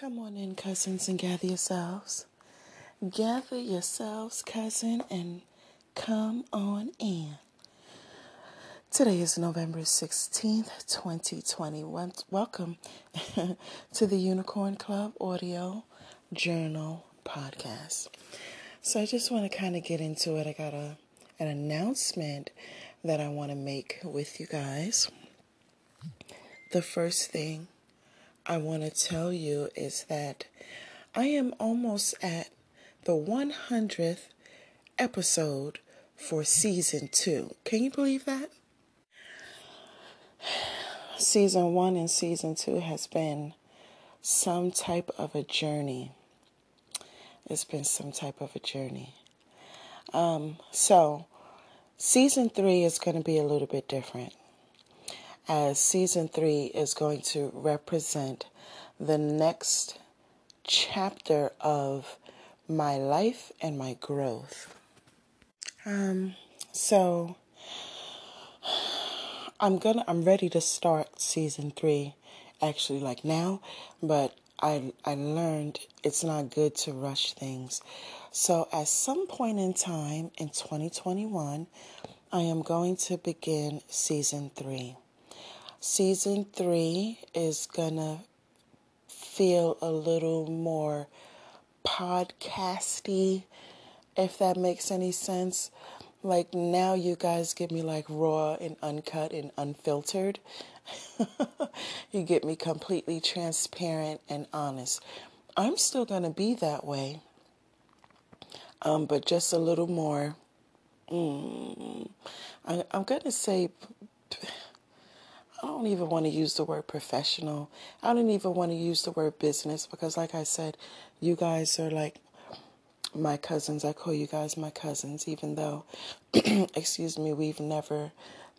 Come on in, cousins, and gather yourselves. Gather yourselves, cousin, and come on in. Today is November 16th, 2021. Welcome to the Unicorn Club Audio Journal Podcast. So I just want to kind of get into it. I got a an announcement that I want to make with you guys. The first thing I want to tell you is that I am almost at the 100th episode for season two. Can you believe that? Season one and season two has been some type of a journey. It's been some type of a journey. Um, so, season three is going to be a little bit different as season three is going to represent the next chapter of my life and my growth. Um, so I'm gonna I'm ready to start season three actually like now, but I I learned it's not good to rush things. So at some point in time in 2021, I am going to begin season three. Season three is gonna feel a little more podcasty, if that makes any sense. Like now, you guys give me like raw and uncut and unfiltered. you get me completely transparent and honest. I'm still gonna be that way, um, but just a little more. Mm, I, I'm gonna say I don't even want to use the word professional. I don't even want to use the word business because, like I said, you guys are like my cousins. I call you guys my cousins, even though, excuse me, we've never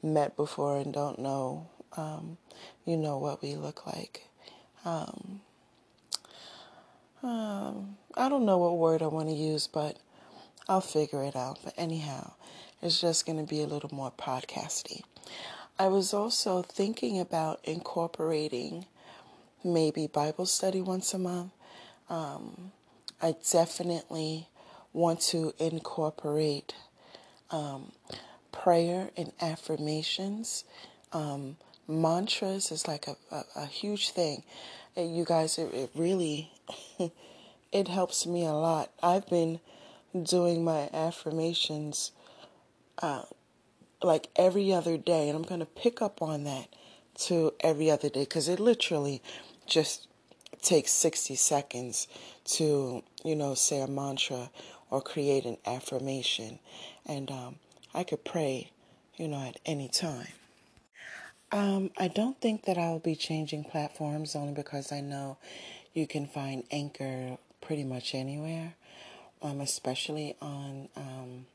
met before and don't know, um, you know, what we look like. Um, um, I don't know what word I want to use, but I'll figure it out. But anyhow, it's just going to be a little more podcasty. I was also thinking about incorporating maybe Bible study once a month. Um, I definitely want to incorporate um, prayer and affirmations. Um, mantras is like a, a, a huge thing. you guys, it, it really it helps me a lot. I've been doing my affirmations uh, like every other day, and I'm going to pick up on that to every other day because it literally just takes 60 seconds to, you know, say a mantra or create an affirmation. And um, I could pray, you know, at any time. Um, I don't think that I'll be changing platforms only because I know you can find Anchor pretty much anywhere, um, especially on um,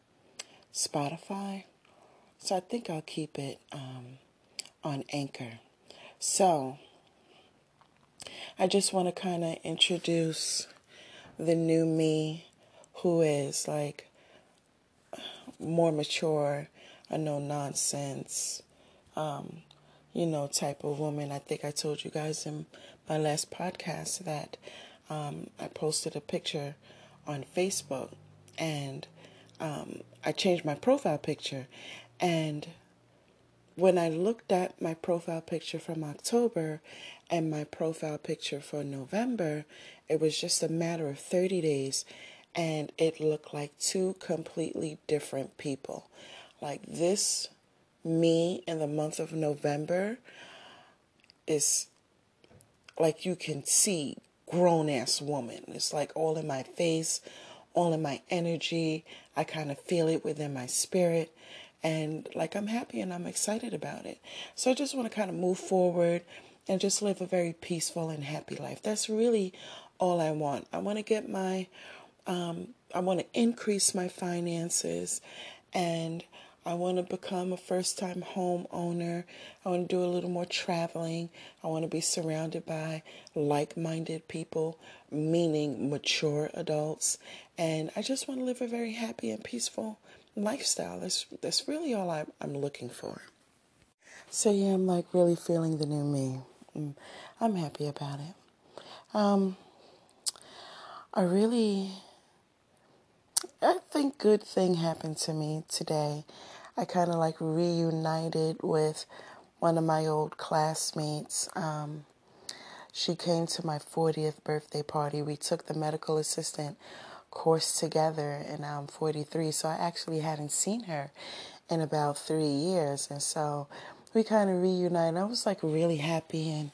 Spotify. So I think I'll keep it um, on Anchor. So I just want to kind of introduce the new me who is like more mature, a no nonsense, um, you know, type of woman. I think I told you guys in my last podcast that um, I posted a picture on Facebook and um, I changed my profile picture and when I looked at my profile picture from October and my profile picture for November, it was just a matter of 30 days and it looked like two completely different people. Like this, me in the month of November is like you can see grown ass woman. It's like all in my face, all in my energy. I kind of feel it within my spirit and like I'm happy and I'm excited about it. So I just want to kind of move forward and just live a very peaceful and happy life. That's really all I want. I want to get my, um, I want to increase my finances and I want to become a first time home owner. I want to do a little more traveling. I want to be surrounded by like minded people, meaning mature adults. And I just want to live a very happy and peaceful lifestyle. That's that's really all I, I'm looking for. So yeah, I'm like really feeling the new me. Mm, I'm happy about it. Um, I really, I think good thing happened to me today. I kind of like reunited with one of my old classmates. Um, she came to my 40th birthday party. We took the medical assistant course together, and I'm 43, so I actually hadn't seen her in about three years. And so we kind of reunited. I was like really happy, and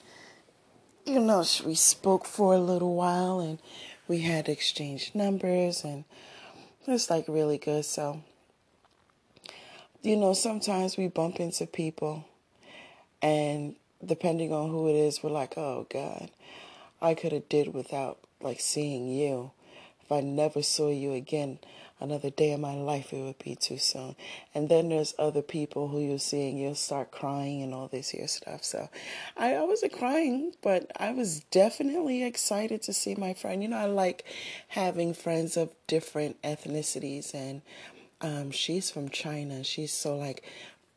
you know, we spoke for a little while, and we had exchanged numbers, and it was like really good. So, you know, sometimes we bump into people, and depending on who it is, we're like, oh God, I could have did without like seeing you. If I never saw you again another day of my life, it would be too soon. And then there's other people who you're seeing, you'll start crying and all this here stuff. So I, I wasn't crying, but I was definitely excited to see my friend. You know, I like having friends of different ethnicities and um, she's from China. She's so like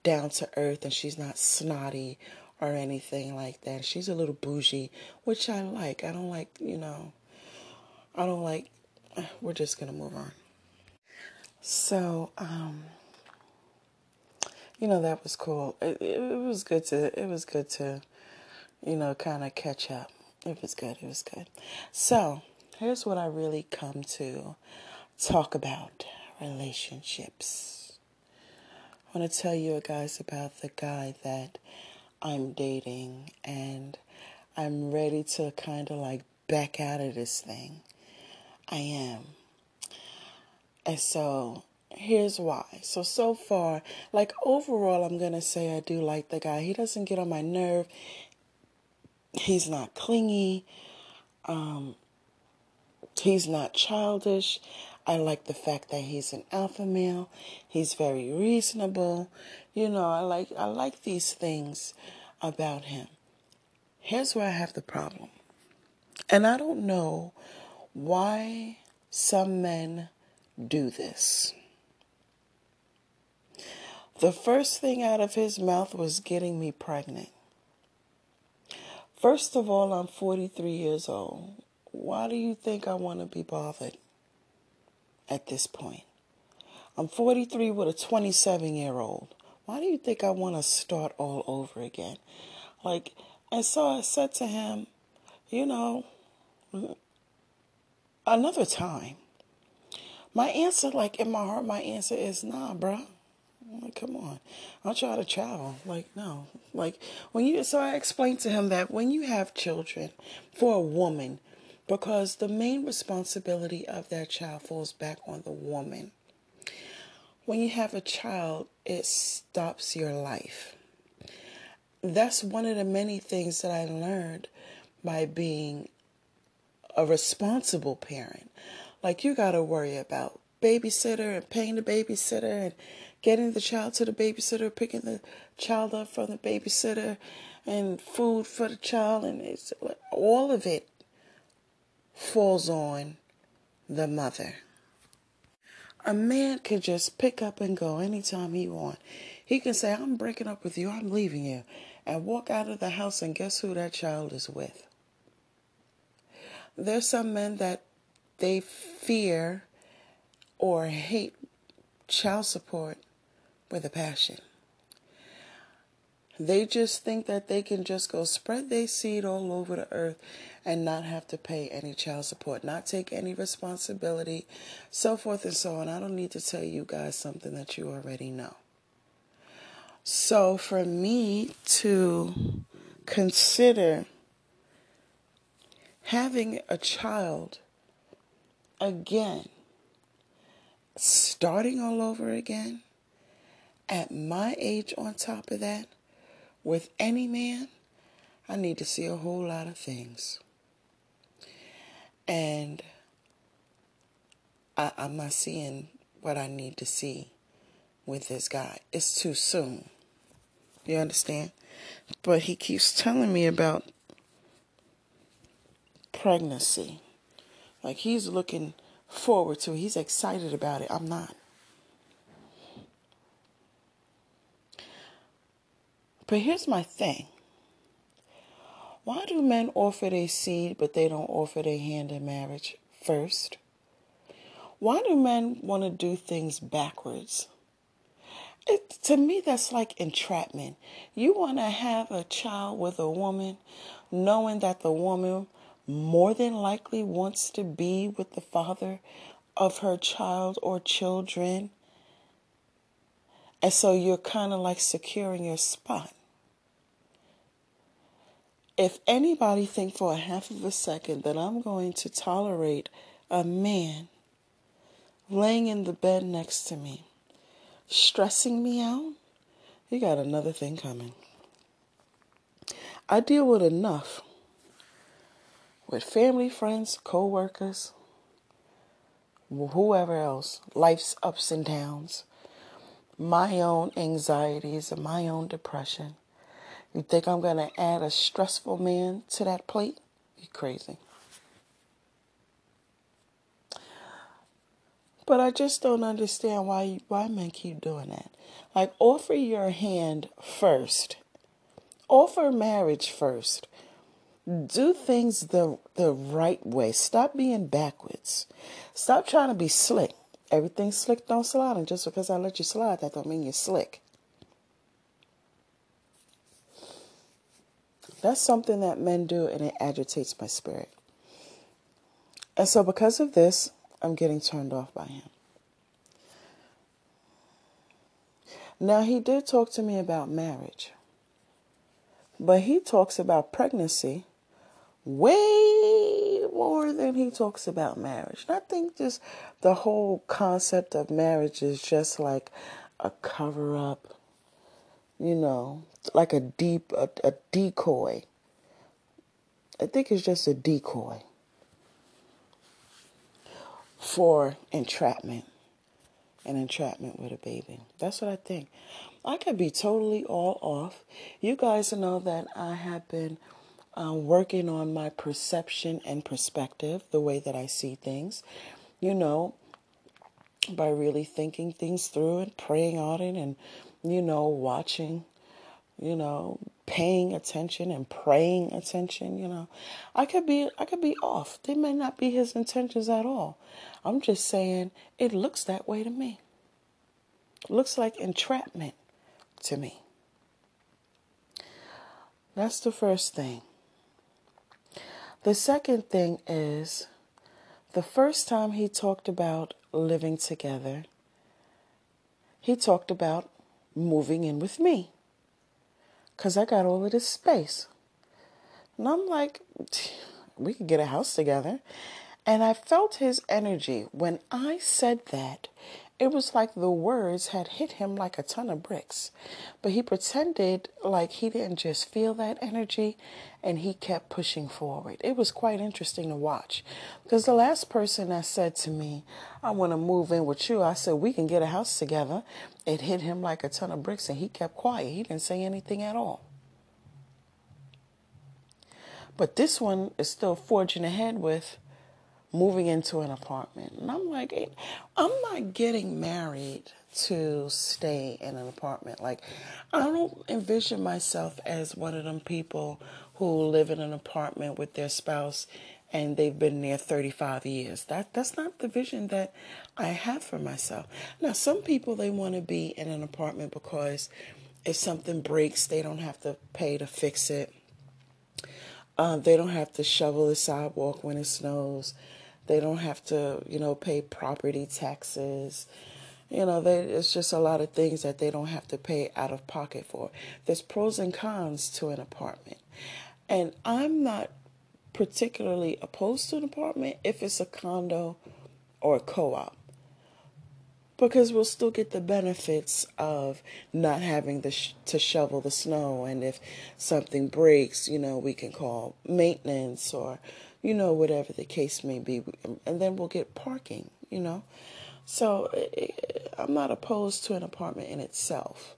down to earth and she's not snotty or anything like that. She's a little bougie, which I like. I don't like, you know, I don't like, we're just going to move on. So, um, you know, that was cool. It, it, it was good to, it was good to, you know, kind of catch up. It was good. It was good. So, here's what I really come to talk about relationships. I want to tell you guys about the guy that I'm dating and I'm ready to kind of like back out of this thing. I am. And so here's why. So, so far, like overall, I'm going to say I do like the guy. He doesn't get on my nerve. He's not clingy. Um, he's not childish. I like the fact that he's an alpha male. He's very reasonable. You know, I like I like these things about him. Here's where I have the problem. And I don't know why some men do this. The first thing out of his mouth was getting me pregnant. First of all, I'm 43 years old. Why do you think I want to be bothered? at this point. I'm 43 with a 27 year old. Why do you think I want to start all over again? Like, and so I said to him, you know, another time. My answer, like in my heart, my answer is nah, bro. Like, come on. I'll try to travel. Like, no. Like, when you, so I explained to him that when you have children, for a woman, because the main responsibility of that child falls back on the woman. When you have a child, it stops your life. That's one of the many things that I learned by being a responsible parent. Like, you got to worry about babysitter and paying the babysitter and getting the child to the babysitter, picking the child up from the babysitter, and food for the child, and it's all of it falls on the mother. A man can just pick up and go anytime he wants. He can say, I'm breaking up with you, I'm leaving you, and walk out of the house, and guess who that child is with? There's some men that they fear or hate child support with a passion. They just think that they can just go spread their seed all over the earth and not have to pay any child support, not take any responsibility, so forth and so on. I don't need to tell you guys something that you already know. So for me to consider having a child again, starting all over again, at my age on top of that, with any man, I need to see a whole lot of things. And I, I'm not seeing what I need to see with this guy. It's too soon. You understand? But he keeps telling me about pregnancy. Like he's looking forward to it. He's excited about it. I'm not. But here's my thing. Why do men offer their seed but they don't offer their hand in marriage first? Why do men want to do things backwards? It, to me, that's like entrapment. You want to have a child with a woman, knowing that the woman more than likely wants to be with the father of her child or children. And so you're kind of like securing your spot. If anybody think for a half of a second that I'm going to tolerate a man laying in the bed next to me, stressing me out, you got another thing coming. I deal with enough with family, friends, co workers, whoever else, life's ups and downs, my own anxieties and my own depression. You think I'm going to add a stressful man to that plate? You crazy. But I just don't understand why why men keep doing that. Like offer your hand first. Offer marriage first do things the the right way. Stop being backwards. Stop trying to be slick. Everything slick don't slide, and just because I let you slide, that don't mean you're slick. That's something that men do, and it agitates my spirit. And so, because of this, I'm getting turned off by him. Now, he did talk to me about marriage, but he talks about pregnancy way more than he talks about marriage. And I think just the whole concept of marriage is just like a cover up, you know, like a deep a, a decoy. I think it's just a decoy for entrapment. An entrapment with a baby. That's what I think. I could be totally all off. You guys know that I have been uh, working on my perception and perspective, the way that I see things, you know, by really thinking things through and praying on it and, you know, watching, you know, paying attention and praying attention, you know. I could be I could be off. They may not be his intentions at all. I'm just saying it looks that way to me. looks like entrapment to me. That's the first thing. The second thing is the first time he talked about living together, he talked about moving in with me because I got all of this space. And I'm like, we could get a house together. And I felt his energy when I said that. It was like the words had hit him like a ton of bricks. But he pretended like he didn't just feel that energy and he kept pushing forward. It was quite interesting to watch. Because the last person that said to me, I want to move in with you, I said, we can get a house together. It hit him like a ton of bricks and he kept quiet. He didn't say anything at all. But this one is still forging ahead with, moving into an apartment. And I'm like, I'm not getting married to stay in an apartment. Like, I don't envision myself as one of them people who live in an apartment with their spouse and they've been there 35 years. That that's not the vision that I have for myself. Now, some people they want to be in an apartment because if something breaks, they don't have to pay to fix it. Um, they don't have to shovel the sidewalk when it snows. They don't have to, you know, pay property taxes. You know, they, it's just a lot of things that they don't have to pay out of pocket for. There's pros and cons to an apartment. And I'm not particularly opposed to an apartment if it's a condo or a co op because we'll still get the benefits of not having the sh- to shovel the snow and if something breaks you know we can call maintenance or you know, whatever the case may be. And then we'll get parking, you know. So I'm not opposed to an apartment in itself.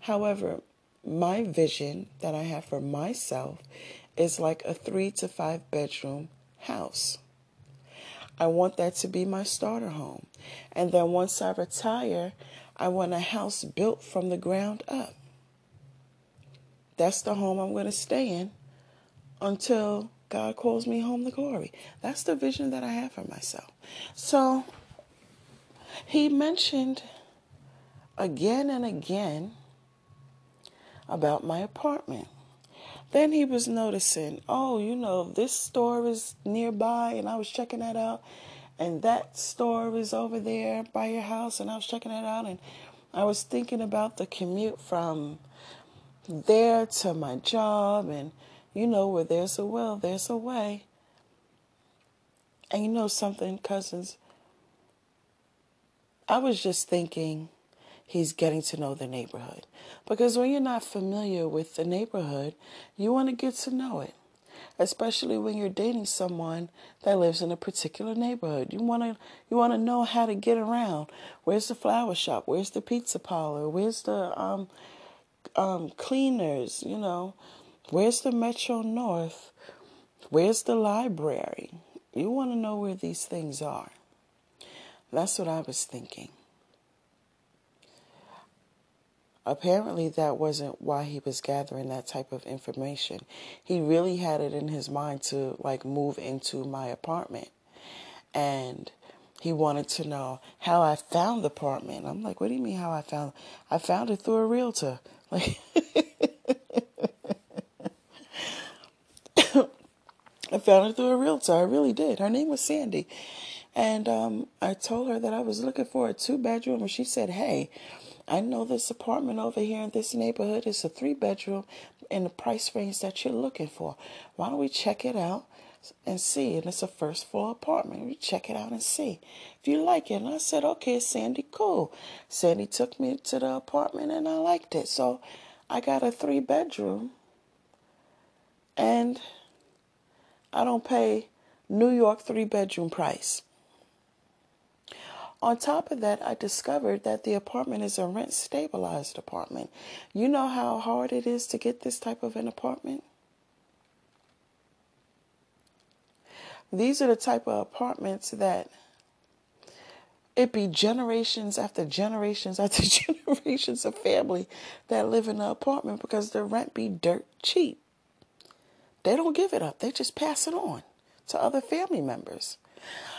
However, my vision that I have for myself is like a three to five bedroom house. I want that to be my starter home. And then once I retire, I want a house built from the ground up. That's the home I'm going to stay in until God calls me home to glory. That's the vision that I have for myself. So he mentioned again and again about my apartment. Then he was noticing, oh, you know, this store is nearby, and I was checking that out, and that store is over there by your house, and I was checking that out, and I was thinking about the commute from there to my job, and you know, where there's a will, there's a way. And you know something, cousins? I was just thinking he's getting to know the neighborhood. Because when you're not familiar with the neighborhood, you want to get to know it. Especially when you're dating someone that lives in a particular neighborhood. You want to you want to know how to get around. Where's the flower shop? Where's the pizza parlor? Where's the um, um, cleaners? You know, where's the Metro North? Where's the library? You want to know where these things are. That's what I was thinking. Apparently, that wasn't why he was gathering that type of information. He really had it in his mind to like move into my apartment. And he wanted to know how I found the apartment. I'm like, what do you mean how I found? I found it through a realtor. Like I found it through a realtor. I really did. Her name was Sandy. And um, I told her that I was looking for a two bedroom, and she said, Hey, I know this apartment over here in this neighborhood is a three bedroom in the price range that you're looking for. Why don't we check it out and see? And it's a first floor apartment. We check it out and see if you like it. And I said, Okay, Sandy, cool. Sandy took me to the apartment and I liked it. So I got a three bedroom and I don't pay New York three bedroom price. On top of that, I discovered that the apartment is a rent stabilized apartment. You know how hard it is to get this type of an apartment? These are the type of apartments that it be generations after generations after generations of family that live in the apartment because the rent be dirt cheap. They don't give it up. They just pass it on to other family members.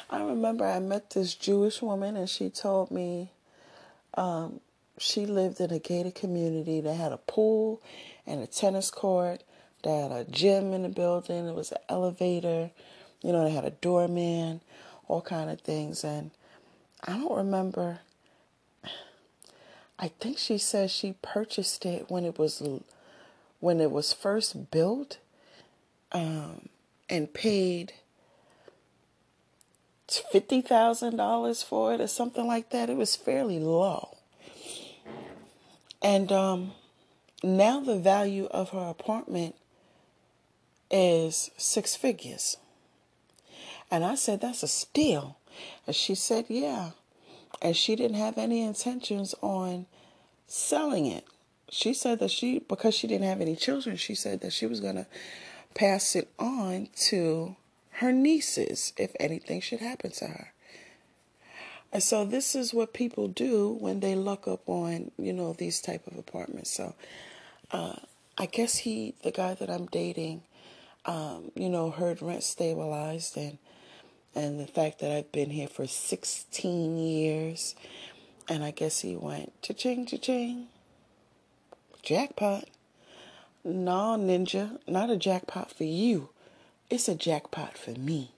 I remember I met this Jewish woman and she told me um, she lived in a gated community that had a pool and a tennis court, that had a gym in the building, It was an elevator, you know, they had a doorman, all kind of things. And I don't remember. I think she said she purchased it when it was when it was first built, um, and paid $50,000 for it or something like that. It was fairly low. And um, now the value of her apartment is six figures. And I said, That's a steal. And she said, Yeah. And she didn't have any intentions on selling it. She said that she, because she didn't have any children, she said that she was going to pass it on to her nieces if anything should happen to her. And so this is what people do when they look up on, you know, these type of apartments. So uh, I guess he, the guy that I'm dating, um, you know, heard rent stabilized and and the fact that I've been here for 16 years. And I guess he went, cha-ching, cha-ching, jackpot. No, ninja, not a jackpot for you. It's a jackpot for me.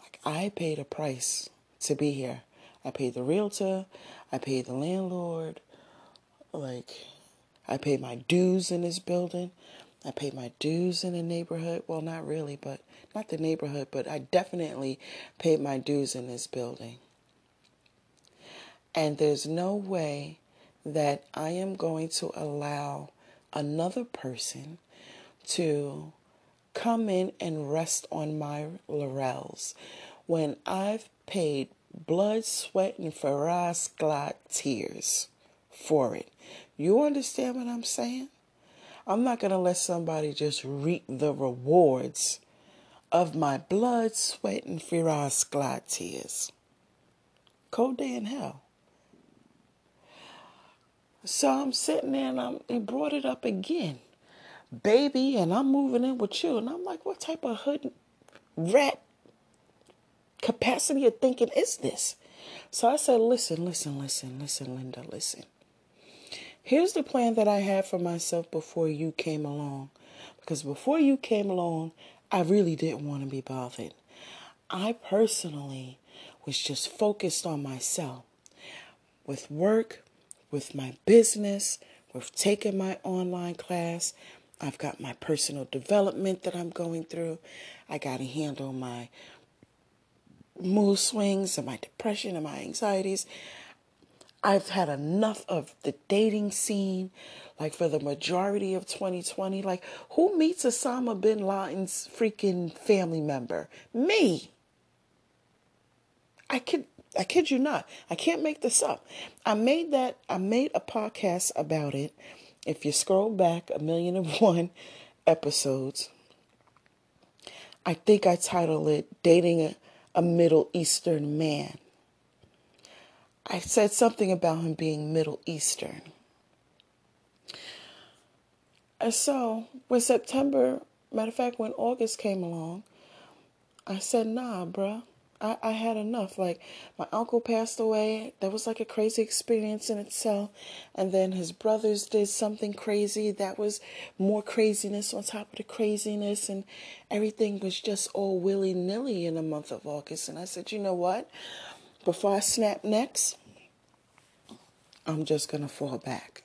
Like I paid a price to be here. I paid the realtor, I paid the landlord, like I paid my dues in this building. I paid my dues in the neighborhood. Well, not really, but not the neighborhood, but I definitely paid my dues in this building. And there's no way that I am going to allow another person to come in and rest on my laurels when I've paid blood, sweat, and ferocious tears for it. You understand what I'm saying? I'm not going to let somebody just reap the rewards of my blood, sweat, and ferocious tears. Cold day in hell. So I'm sitting there and I'm, he brought it up again. baby, and I'm moving in with you. And I'm like, what type of hood rat capacity of thinking is this? So I said, listen, listen, listen, listen, Linda, listen. Here's the plan that I had for myself before you came along. Because before you came along, I really didn't want to be bothered. I personally was just focused on myself with work, with my business, with taking my online class. I've got my personal development that I'm going through. I got to handle my mood swings and my depression and my anxieties. I've had enough of the dating scene, like for the majority of 2020. Like, who meets Osama bin Laden's freaking family member? Me. I kid, I kid you not. I can't make this up. I made that. I made a podcast about it. If you scroll back a million and one episodes, I think I titled it "Dating a, Middle Eastern Man." I said something about him being Middle Eastern. And so when September, matter of fact, when August came along, I said, nah, bruh. I, I had enough. Like my uncle passed away. That was like a crazy experience in itself. And then his brothers did something crazy. That was more craziness on top of the craziness. And everything was just all willy nilly in the month of August. And I said, you know what? Before I snap next, I'm just going to fall back.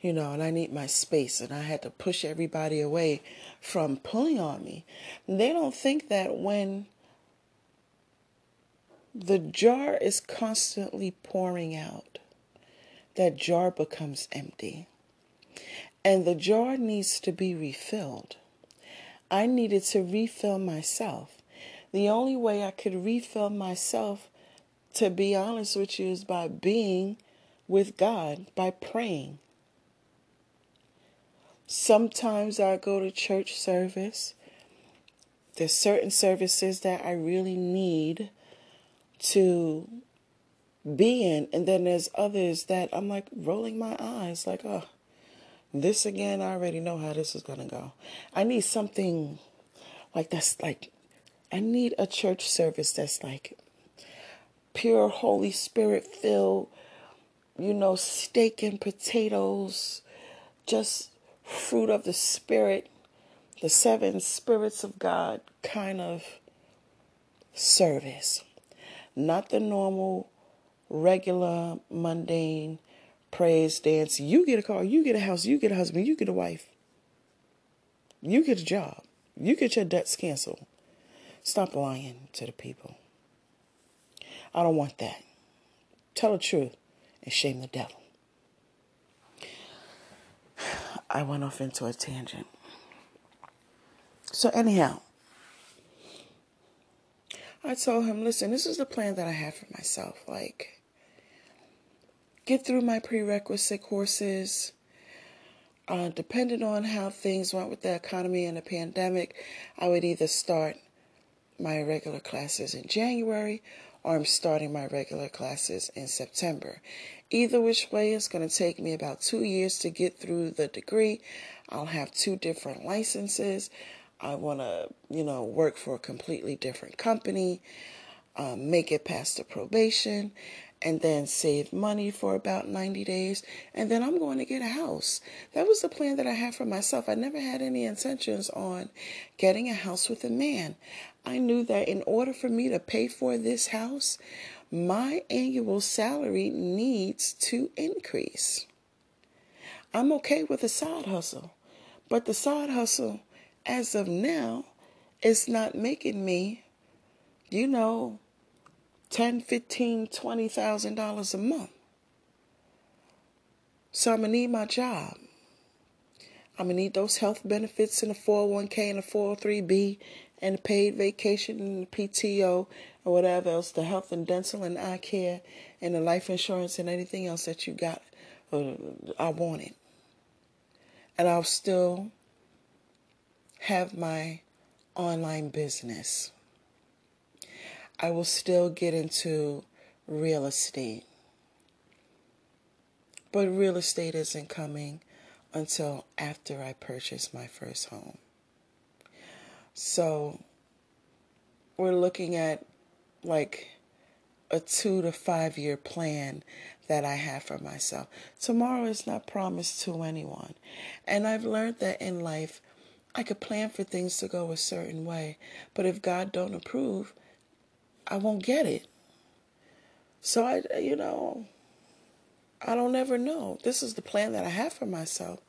You know, and I need my space, and I had to push everybody away from pulling on me. They don't think that when the jar is constantly pouring out, that jar becomes empty. And the jar needs to be refilled. I needed to refill myself. The only way I could refill myself, to be honest with you, is by being with God by praying. Sometimes I go to church service. There's certain services that I really need to be in, and then there's others that I'm like rolling my eyes, like, oh, this again, I already know how this is going to go. I need something like that's like, I need a church service that's like pure Holy Spirit filled you know, steak and potatoes, just fruit of the Spirit, the seven spirits of God kind of service. Not the normal, regular, mundane praise dance. You get a car, you get a house, you get a husband, you get a wife, you get a job, you get your debts canceled. Stop lying to the people. I don't want that. Tell the truth and shame the devil. I went off into a tangent. So, anyhow, I told him, listen, this is the plan that I have for myself. Like, get through my prerequisite courses. Uh, depending on how things went with the economy and the pandemic, I would either start my regular classes in January or I'm starting my regular classes in September. Either which way, it's going to take me about two years to get through the degree. I'll have two different licenses. I want to, you know, work for a completely different company, um, make it past the probation, and then save money for about 90 days. And then I'm going to get a house. That was the plan that I had for myself. I never had any intentions on getting a house with a man. I knew that in order for me to pay for this house, my annual salary needs to increase. I'm okay with a side hustle, but the side hustle, as of now, it's not making me, you know, ten, fifteen, twenty thousand dollars a month. So I'm gonna need my job. I'm gonna need those health benefits in the 401k and the 403b and oh the paid vacation and the PTO or whatever else, the health and dental and eye care and the life insurance and anything else that you got or I wanted. And I'll still have my online business. I will still get into real estate. But real estate isn't coming until after I purchase my first home. So we're looking at like a two to five year plan that I have for myself. Tomorrow is not promised to anyone. And I've learned that in life, I could plan for things to go a certain way, but if God don't approve, I won't get it. So I, you know, I don't ever know. This is the plan that I have for myself.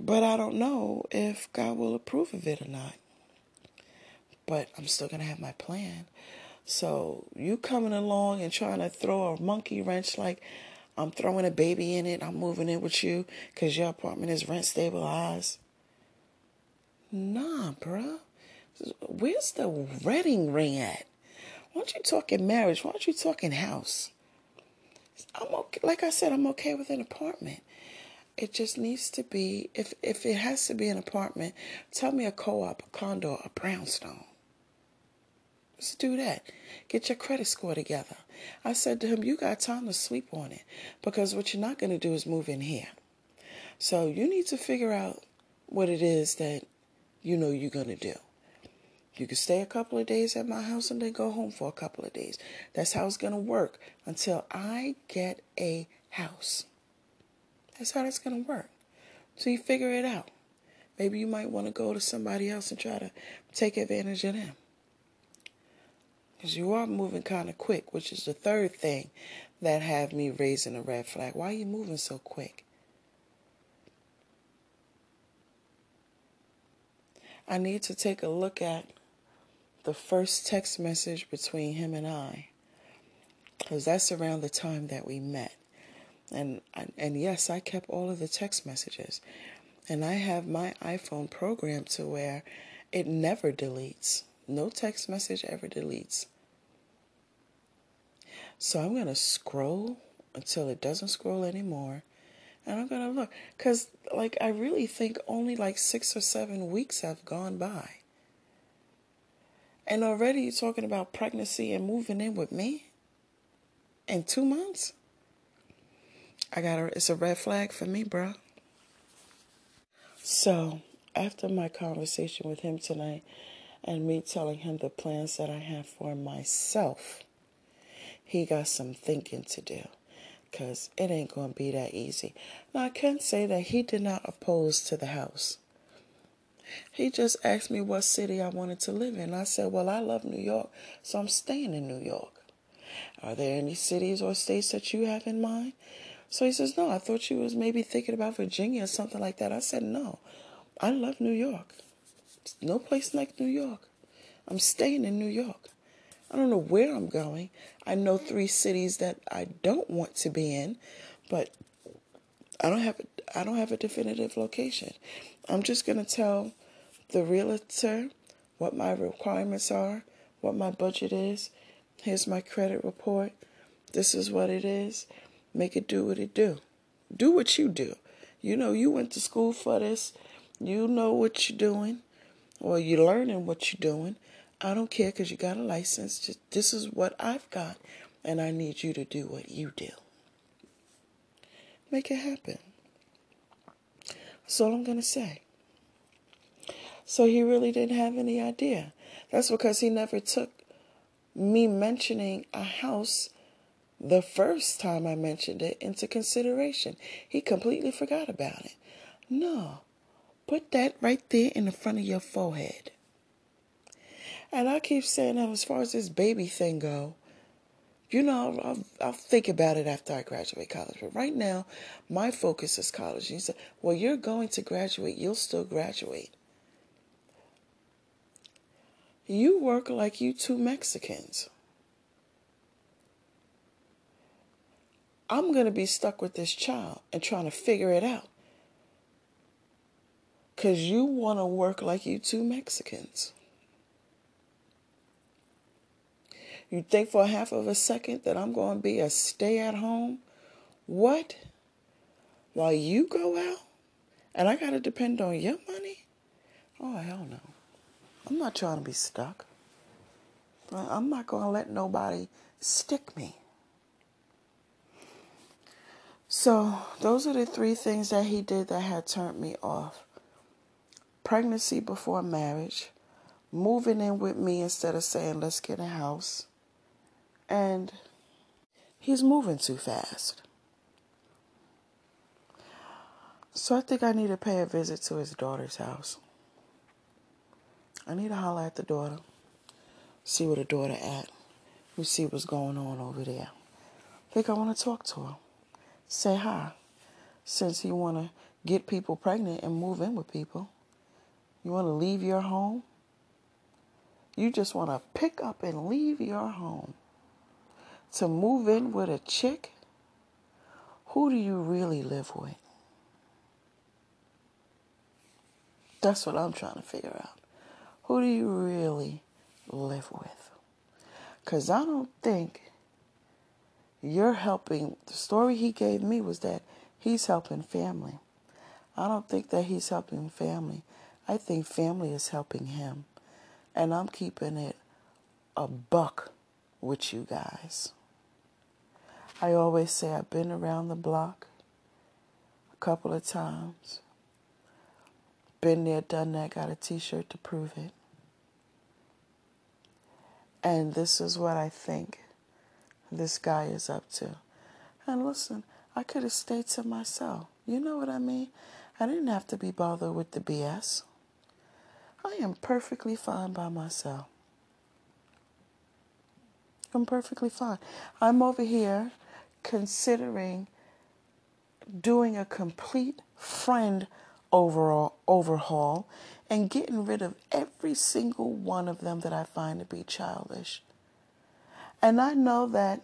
But I don't know if God will approve of it or not. But I'm still going to have my plan. So you coming along and trying to throw a monkey wrench like I'm throwing a baby in it, I'm moving in with you because your apartment is rent stabilized. Nah, bruh. Where's the wedding ring at? Why aren't you talking marriage? Why aren't you talking house? I'm okay. Like I said, I'm okay with an apartment. It just needs to be, if, if it has to be an apartment, tell me a co-op, a condo, a brownstone. Let's do that. Get your credit score together. I said to him, You got time to sleep on it because what you're not going to do is move in here. So you need to figure out what it is that you know you're going to do. You can stay a couple of days at my house and then go home for a couple of days. That's how it's going to work until I get a house. That's how that's going to work. So you figure it out. Maybe you might want to go to somebody else and try to take advantage of them. Because you are moving kind of quick, which is the third thing that have me raising a red flag. Why are you moving so quick? I need to take a look at the first text message between him and I. Because that's around the time that we met. And, and yes, I kept all of the text messages. And I have my iPhone programmed to where it never deletes. No text message ever deletes. So I'm going to scroll until it doesn't scroll anymore. And I'm going to look. Because, like, I really think only like six or seven weeks have gone by. And already you're talking about pregnancy and moving in with me in two months? I got a, it's a red flag for me, bro. So, after my conversation with him tonight and me telling him the plans that I have for myself, he got some thinking to do because it ain't going to be that easy. Now, I can say that he did not oppose to the house. He just asked me what city I wanted to live in. I said, Well, I love New York, so I'm staying in New York. Are there any cities or states that you have in mind? So he says, No, I thought you was maybe thinking about Virginia or something like that. I said, No, I love New York. No place like New York. I'm staying in New York. I don't know where I'm going. I know three cities that I don't want to be in, but I don't have I don't have a definitive location. I'm just going to tell the realtor what my requirements are, what my budget is. Here's my credit report. This is what it is. Make it do what it do. Do what you do. You know you went to school for this. You know what you're doing, or you're learning what you're doing. I don't care because you got a license. Just this is what I've got, and I need you to do what you do. Make it happen. That's all I'm gonna say. So he really didn't have any idea. That's because he never took me mentioning a house the first time I mentioned it into consideration. He completely forgot about it. No, put that right there in the front of your forehead. And I keep saying that as far as this baby thing go, you know, I'll, I'll, think about it after I graduate college. But right now, my focus is college. And He said, well, you're going to graduate. You'll still graduate. You work like you two Mexicans. I'm going to be stuck with this child and trying to figure it out. Because you want to work like you two Mexicans. You think for a half of a second that I'm going to be a stay at home? What? While you go out? And I got to depend on your money? Oh, hell no. I'm not trying to be stuck. I'm not going to let nobody stick me. So, those are the three things that he did that had turned me off pregnancy before marriage, moving in with me instead of saying, let's get a house, and he's moving too fast. So, I think I need to pay a visit to his daughter's house. I need to holler at the daughter, see where the daughter at. We see what's going on over there. I think I want to talk to her say hi. Since you want to get people pregnant and move in with people, you want to leave your home. You just want to pick up and leave your home to move in with a chick. Who do you really live with? That's what I'm trying to figure out. Who do you really live with? Because I don't think you're helping. The story he gave me was that he's helping family. I don't think that he's helping family. I think family is helping him. And I'm keeping it a buck with you guys. I always say I've been around the block a couple of times. Been there, done that, got a t shirt to prove it. And this is what I think this guy is up to. And listen, I could have stayed to myself. You know what I mean? I didn't have to be bothered with the BS. I am perfectly fine by myself. I'm perfectly fine. I'm over here considering doing a complete friend overall overhaul and getting rid of every single one of them that I find to be childish. And I know that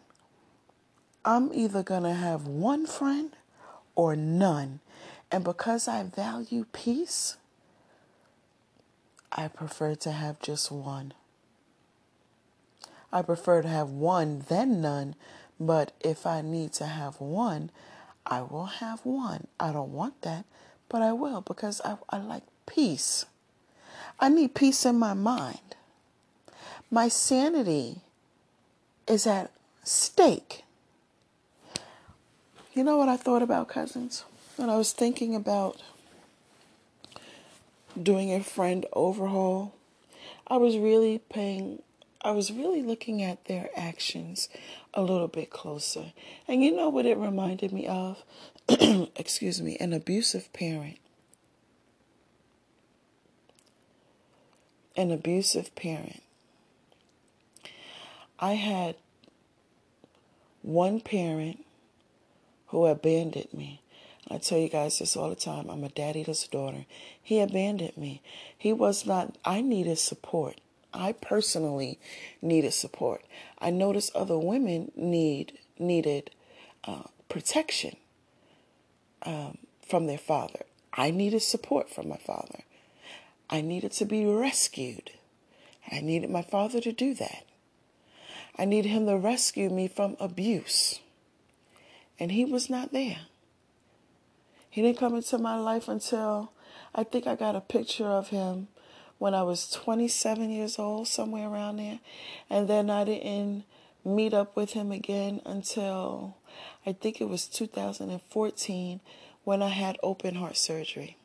I'm either going to have one friend or none. And because I value peace, I prefer to have just one. I prefer to have one than none, but if I need to have one, I will have one. I don't want that, but I will because I, I like peace. I need peace in my mind. My sanity is at stake. You know what I thought about cousins? When I was thinking about doing a friend overhaul, I was really paying, I was really looking at their actions a little bit closer. And you know what it reminded me of? Excuse me, an abusive parent. An abusive parent. I had one parent who abandoned me. I tell you guys this all the time. I'm a daddyless daughter. He abandoned me. He was not, I needed support. I personally needed support. I noticed other women need needed uh, protection um, from their father. I needed support from my father. I needed to be rescued. I needed my father to do that. I needed him to rescue me from abuse. And he was not there. He didn't come into my life until I think I got a picture of him when I was 27 years old, somewhere around there. And then I didn't meet up with him again until I think it was 2014 when I had open heart surgery.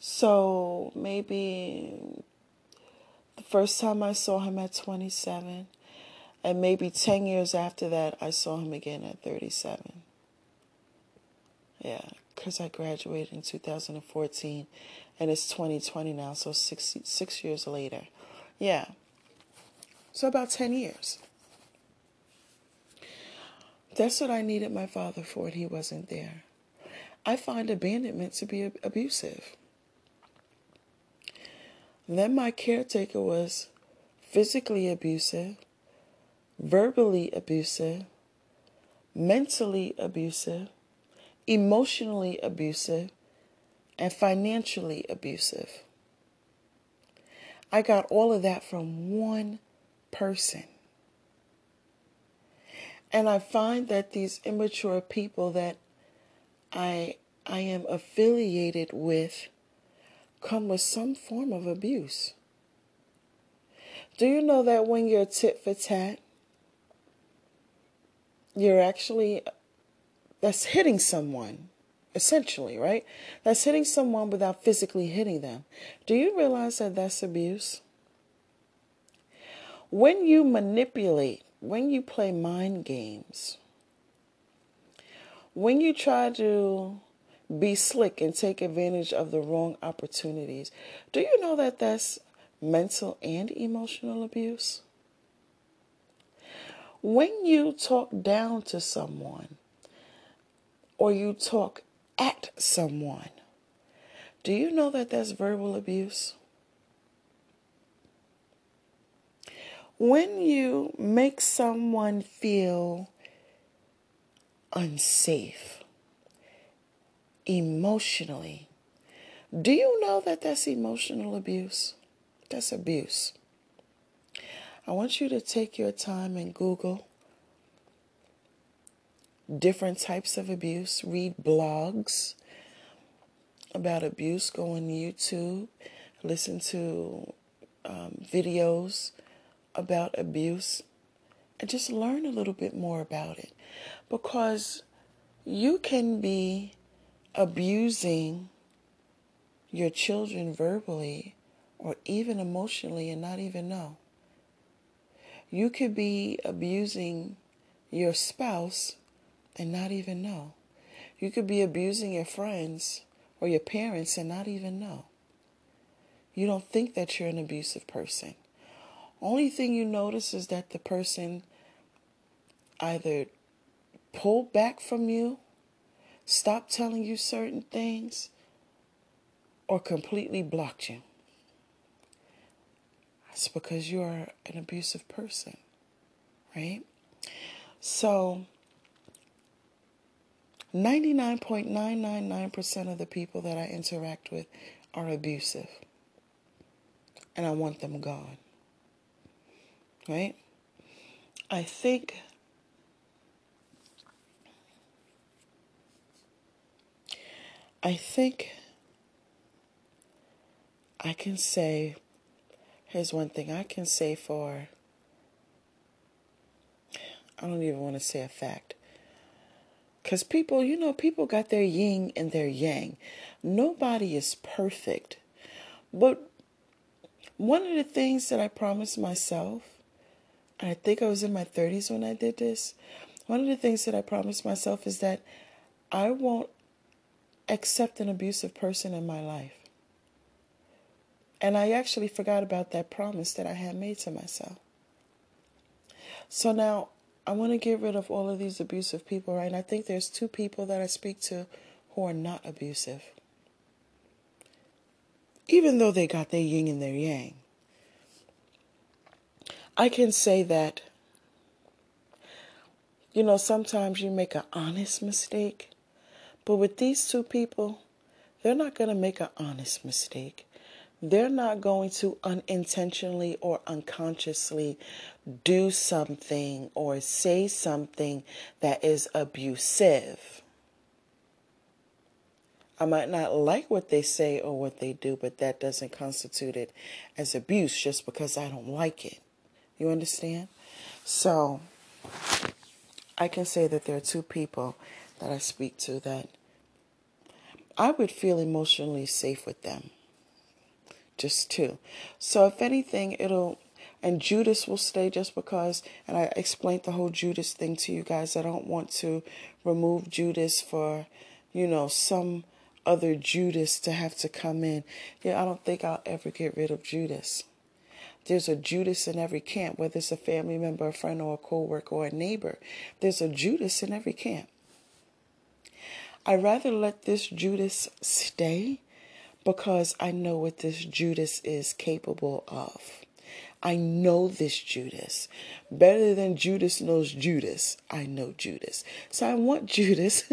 So maybe the first time I saw him at 27, and maybe 10 years after that, I saw him again at 37. Yeah, because I graduated in 2014, and it's 2020 now, so six, six years later. Yeah. So about 10 years. That's what I needed my father for, and he wasn't there. I find abandonment to be abusive. Then my caretaker was physically abusive, verbally abusive, mentally abusive, emotionally abusive, and financially abusive. I got all of that from one person. And I find that these immature people that I I am affiliated with come with some form of abuse. Do you know that when you're tit for tat, you're actually that's hitting someone essentially, right? That's hitting someone without physically hitting them. Do you realize that that's abuse? When you manipulate, when you play mind games, when you try to be slick and take advantage of the wrong opportunities, do you know that that's mental and emotional abuse? When you talk down to someone or you talk at someone, do you know that that's verbal abuse? When you make someone feel unsafe emotionally, do you know that that's emotional abuse? That's abuse. I want you to take your time and Google different types of abuse, read blogs about abuse, go on YouTube, listen to um, videos about abuse, and just learn a little bit more about it. Because you can be abusing your children verbally or even emotionally and not even know. You could be abusing your spouse and not even know. You could be abusing your friends or your parents and not even know. You don't think that you're an abusive person. Only thing you notice is that the person either pulled back from you, stopped telling you certain things, or completely blocked you. That's because you are an abusive person, right? So, 99.999% of the people that I interact with are abusive. And I want them gone. Right? I think I think I can say here's one thing I can say for I don't even want to say a fact. Because people, you know, people got their yin and their yang. Nobody is perfect. But one of the things that I promised myself, and I think I was in my 30s when I did this. One of the things that I promised myself is that I won't accept an abusive person in my life. And I actually forgot about that promise that I had made to myself. So now I want to get rid of all of these abusive people, right? And I think there's two people that I speak to who are not abusive. Even though they got their yin and their yang. I can say that, you know, sometimes you make an honest mistake. But with these two people, they're not going to make an honest mistake they're not going to unintentionally or unconsciously do something or say something that is abusive. I might not like what they say or what they do, but that doesn't constitute it as abuse just because I don't like it. You understand? So, I can say that there are two people that I speak to that I would feel emotionally safe with them just two. So if anything, it'll and Judas will stay just because and I explained the whole Judas thing to you guys. I don't want to remove Judas for, you know, some other Judas to have to come in. Yeah, I don't think I'll ever get rid of Judas. There's a Judas in every camp, whether it's a family member, a friend, or a co-worker or a neighbor. There's a Judas in every camp. I'd rather let this Judas stay because I know what this Judas is capable of. I know this Judas. Better than Judas knows Judas, I know Judas. So I want Judas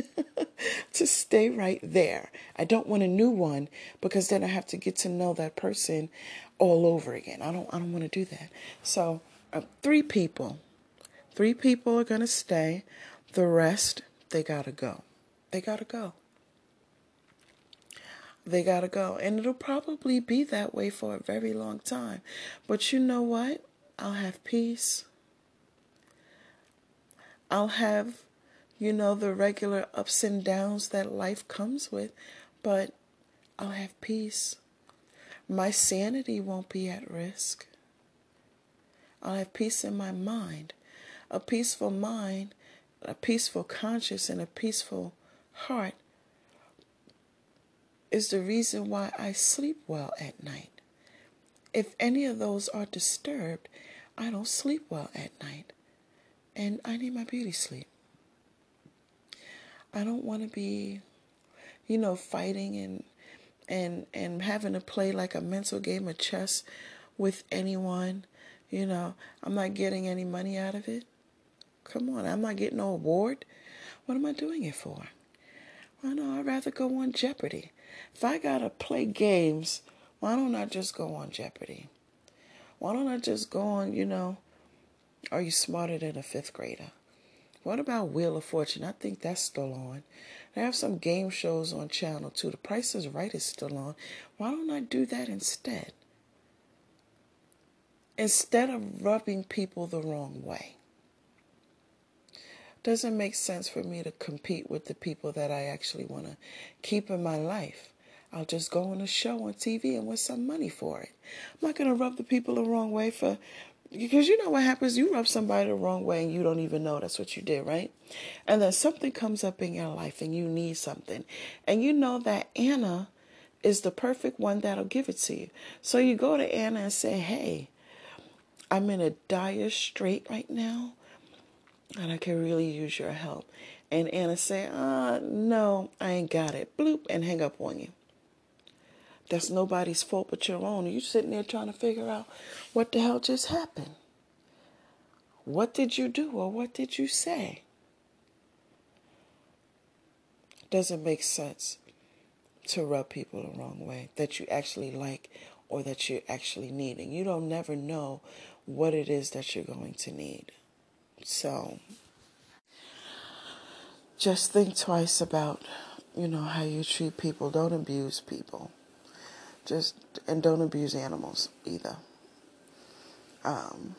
to stay right there. I don't want a new one because then I have to get to know that person all over again. I don't I don't want to do that. So uh, three people. Three people are going to stay. The rest they got to go. They got to go they got to go. And it'll probably be that way for a very long time. But you know what? I'll have peace. I'll have, you know, the regular ups and downs that life comes with, but I'll have peace. My sanity won't be at risk. I'll have peace in my mind. A peaceful mind, a peaceful conscience, and a peaceful heart is the reason why I sleep well at night. If any of those are disturbed, I don't sleep well at night. And I need my beauty sleep. I don't want to be, you know, fighting and and and having to play like a mental game of chess with anyone. You know, I'm not getting any money out of it. Come on, I'm not getting no award. What am I doing it for? I know I'd rather go on Jeopardy. If I gotta play games, why don't I just go on Jeopardy? Why don't I just go on, you know, Are You Smarter Than a Fifth Grader? What about Wheel of Fortune? I think that's still on. They have some game shows on Channel 2. The Price is Right is still on. Why don't I do that instead? Instead of rubbing people the wrong way. Doesn't make sense for me to compete with the people that I actually want to keep in my life. I'll just go on a show on TV and win some money for it. I'm not going to rub the people the wrong way for because you know what happens? You rub somebody the wrong way and you don't even know that's what you did right? And then something comes up in your life and you need something. And you know that anna is the perfect one that'll give it to you. So you go to anna and say hey i'm in a dire strait right now and i can really use your help and anna say uh no i ain't got it bloop and hang up on you that's nobody's fault but your own. You sitting there trying to figure out what the hell just happened. What did you do or what did you say? Doesn't make sense to rub people the wrong way that you actually like or that you're actually needing. You don't never know what it is that you're going to need. So just think twice about, you know, how you treat people. Don't abuse people just and don't abuse animals either. Um,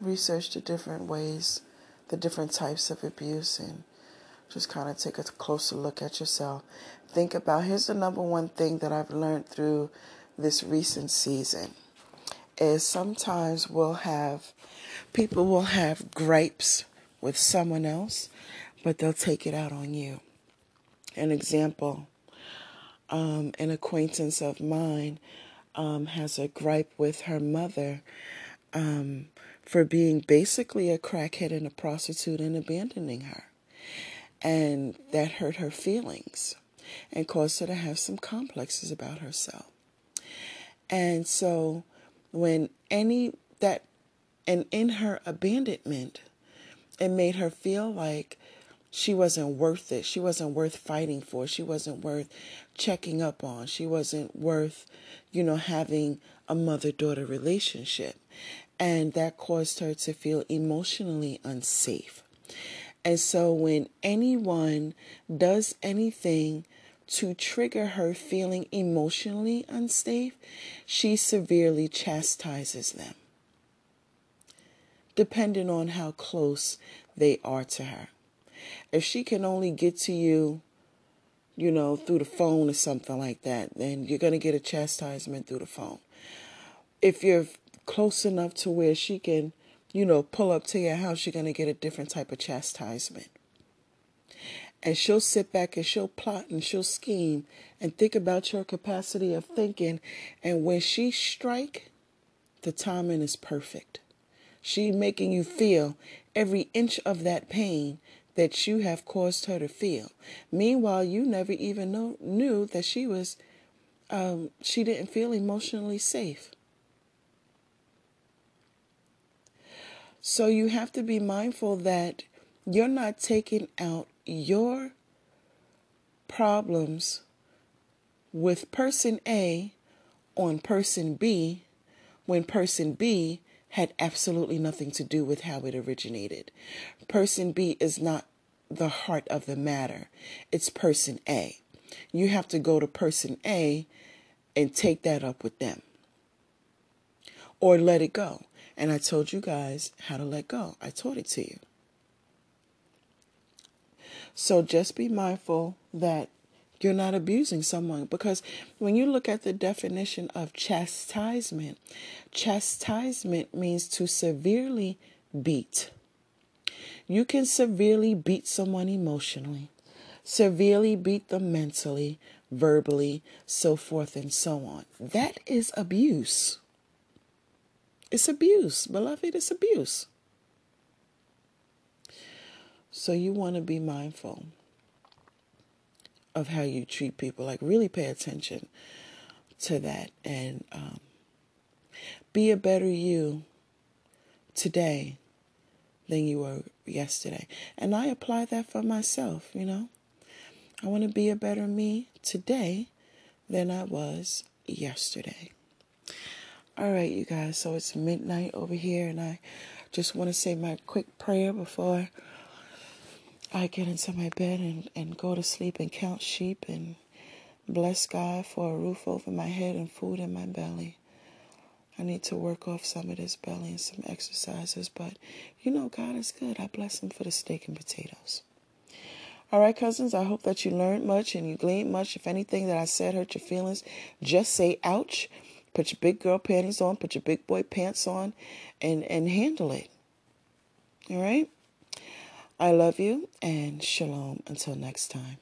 research the different ways, the different types of abuse, and just kind of take a closer look at yourself. Think about here's the number one thing that I've learned through this recent season is sometimes we'll have people will have gripes with someone else, but they'll take it out on you. An example um, an acquaintance of mine um, has a gripe with her mother um, for being basically a crackhead and a prostitute and abandoning her. And that hurt her feelings and caused her to have some complexes about herself. And so when any that and in her abandonment, it made her feel like she wasn't worth it. She wasn't worth fighting for. She wasn't worth checking up on. She wasn't worth, you know, having a mother daughter relationship. And that caused her to feel emotionally unsafe. And so when anyone does anything to trigger her feeling emotionally unsafe, she severely chastises them, depending on how close they are to her. If she can only get to you you know, through the phone or something like that, then you're going to get a chastisement through the phone. If you're close enough to where she can, you know, pull up to your house, you're going to get a different type of chastisement. And she'll sit back and she'll plot and she'll scheme and think about your capacity of thinking. And when she strike, the timing is perfect. She making you feel every inch of that pain that you have caused her to feel. Meanwhile, you never even know, knew that she was, um, she didn't feel emotionally safe. So you have to be mindful that you're not taking out your problems with person A on person B when person B had absolutely nothing to do with how it originated. Person B is not the heart of the matter, it's person A. You have to go to person A and take that up with them or let it go. And I told you guys how to let go. I taught it to you. So just be mindful that you're not abusing someone because when you look at the definition of chastisement, chastisement means to severely beat. You can severely beat someone emotionally, severely beat them mentally, verbally, so forth and so on. That is abuse. It's abuse, beloved, it's abuse. So you want to be mindful of how you treat people. Like, really pay attention to that and um, be a better you today than you were yesterday. And I apply that for myself, you know. I want to be a better me today than I was yesterday. All right, you guys, so it's midnight over here, and I just want to say my quick prayer before I get into my bed and, and go to sleep and count sheep and bless God for a roof over my head and food in my belly. I need to work off some of this belly and some exercises, but you know, God is good. I bless Him for the steak and potatoes. All right, cousins, I hope that you learned much and you gleaned much. If anything that I said hurt your feelings, just say ouch. Put your big girl panties on, put your big boy pants on, and, and handle it. All right? I love you and shalom until next time.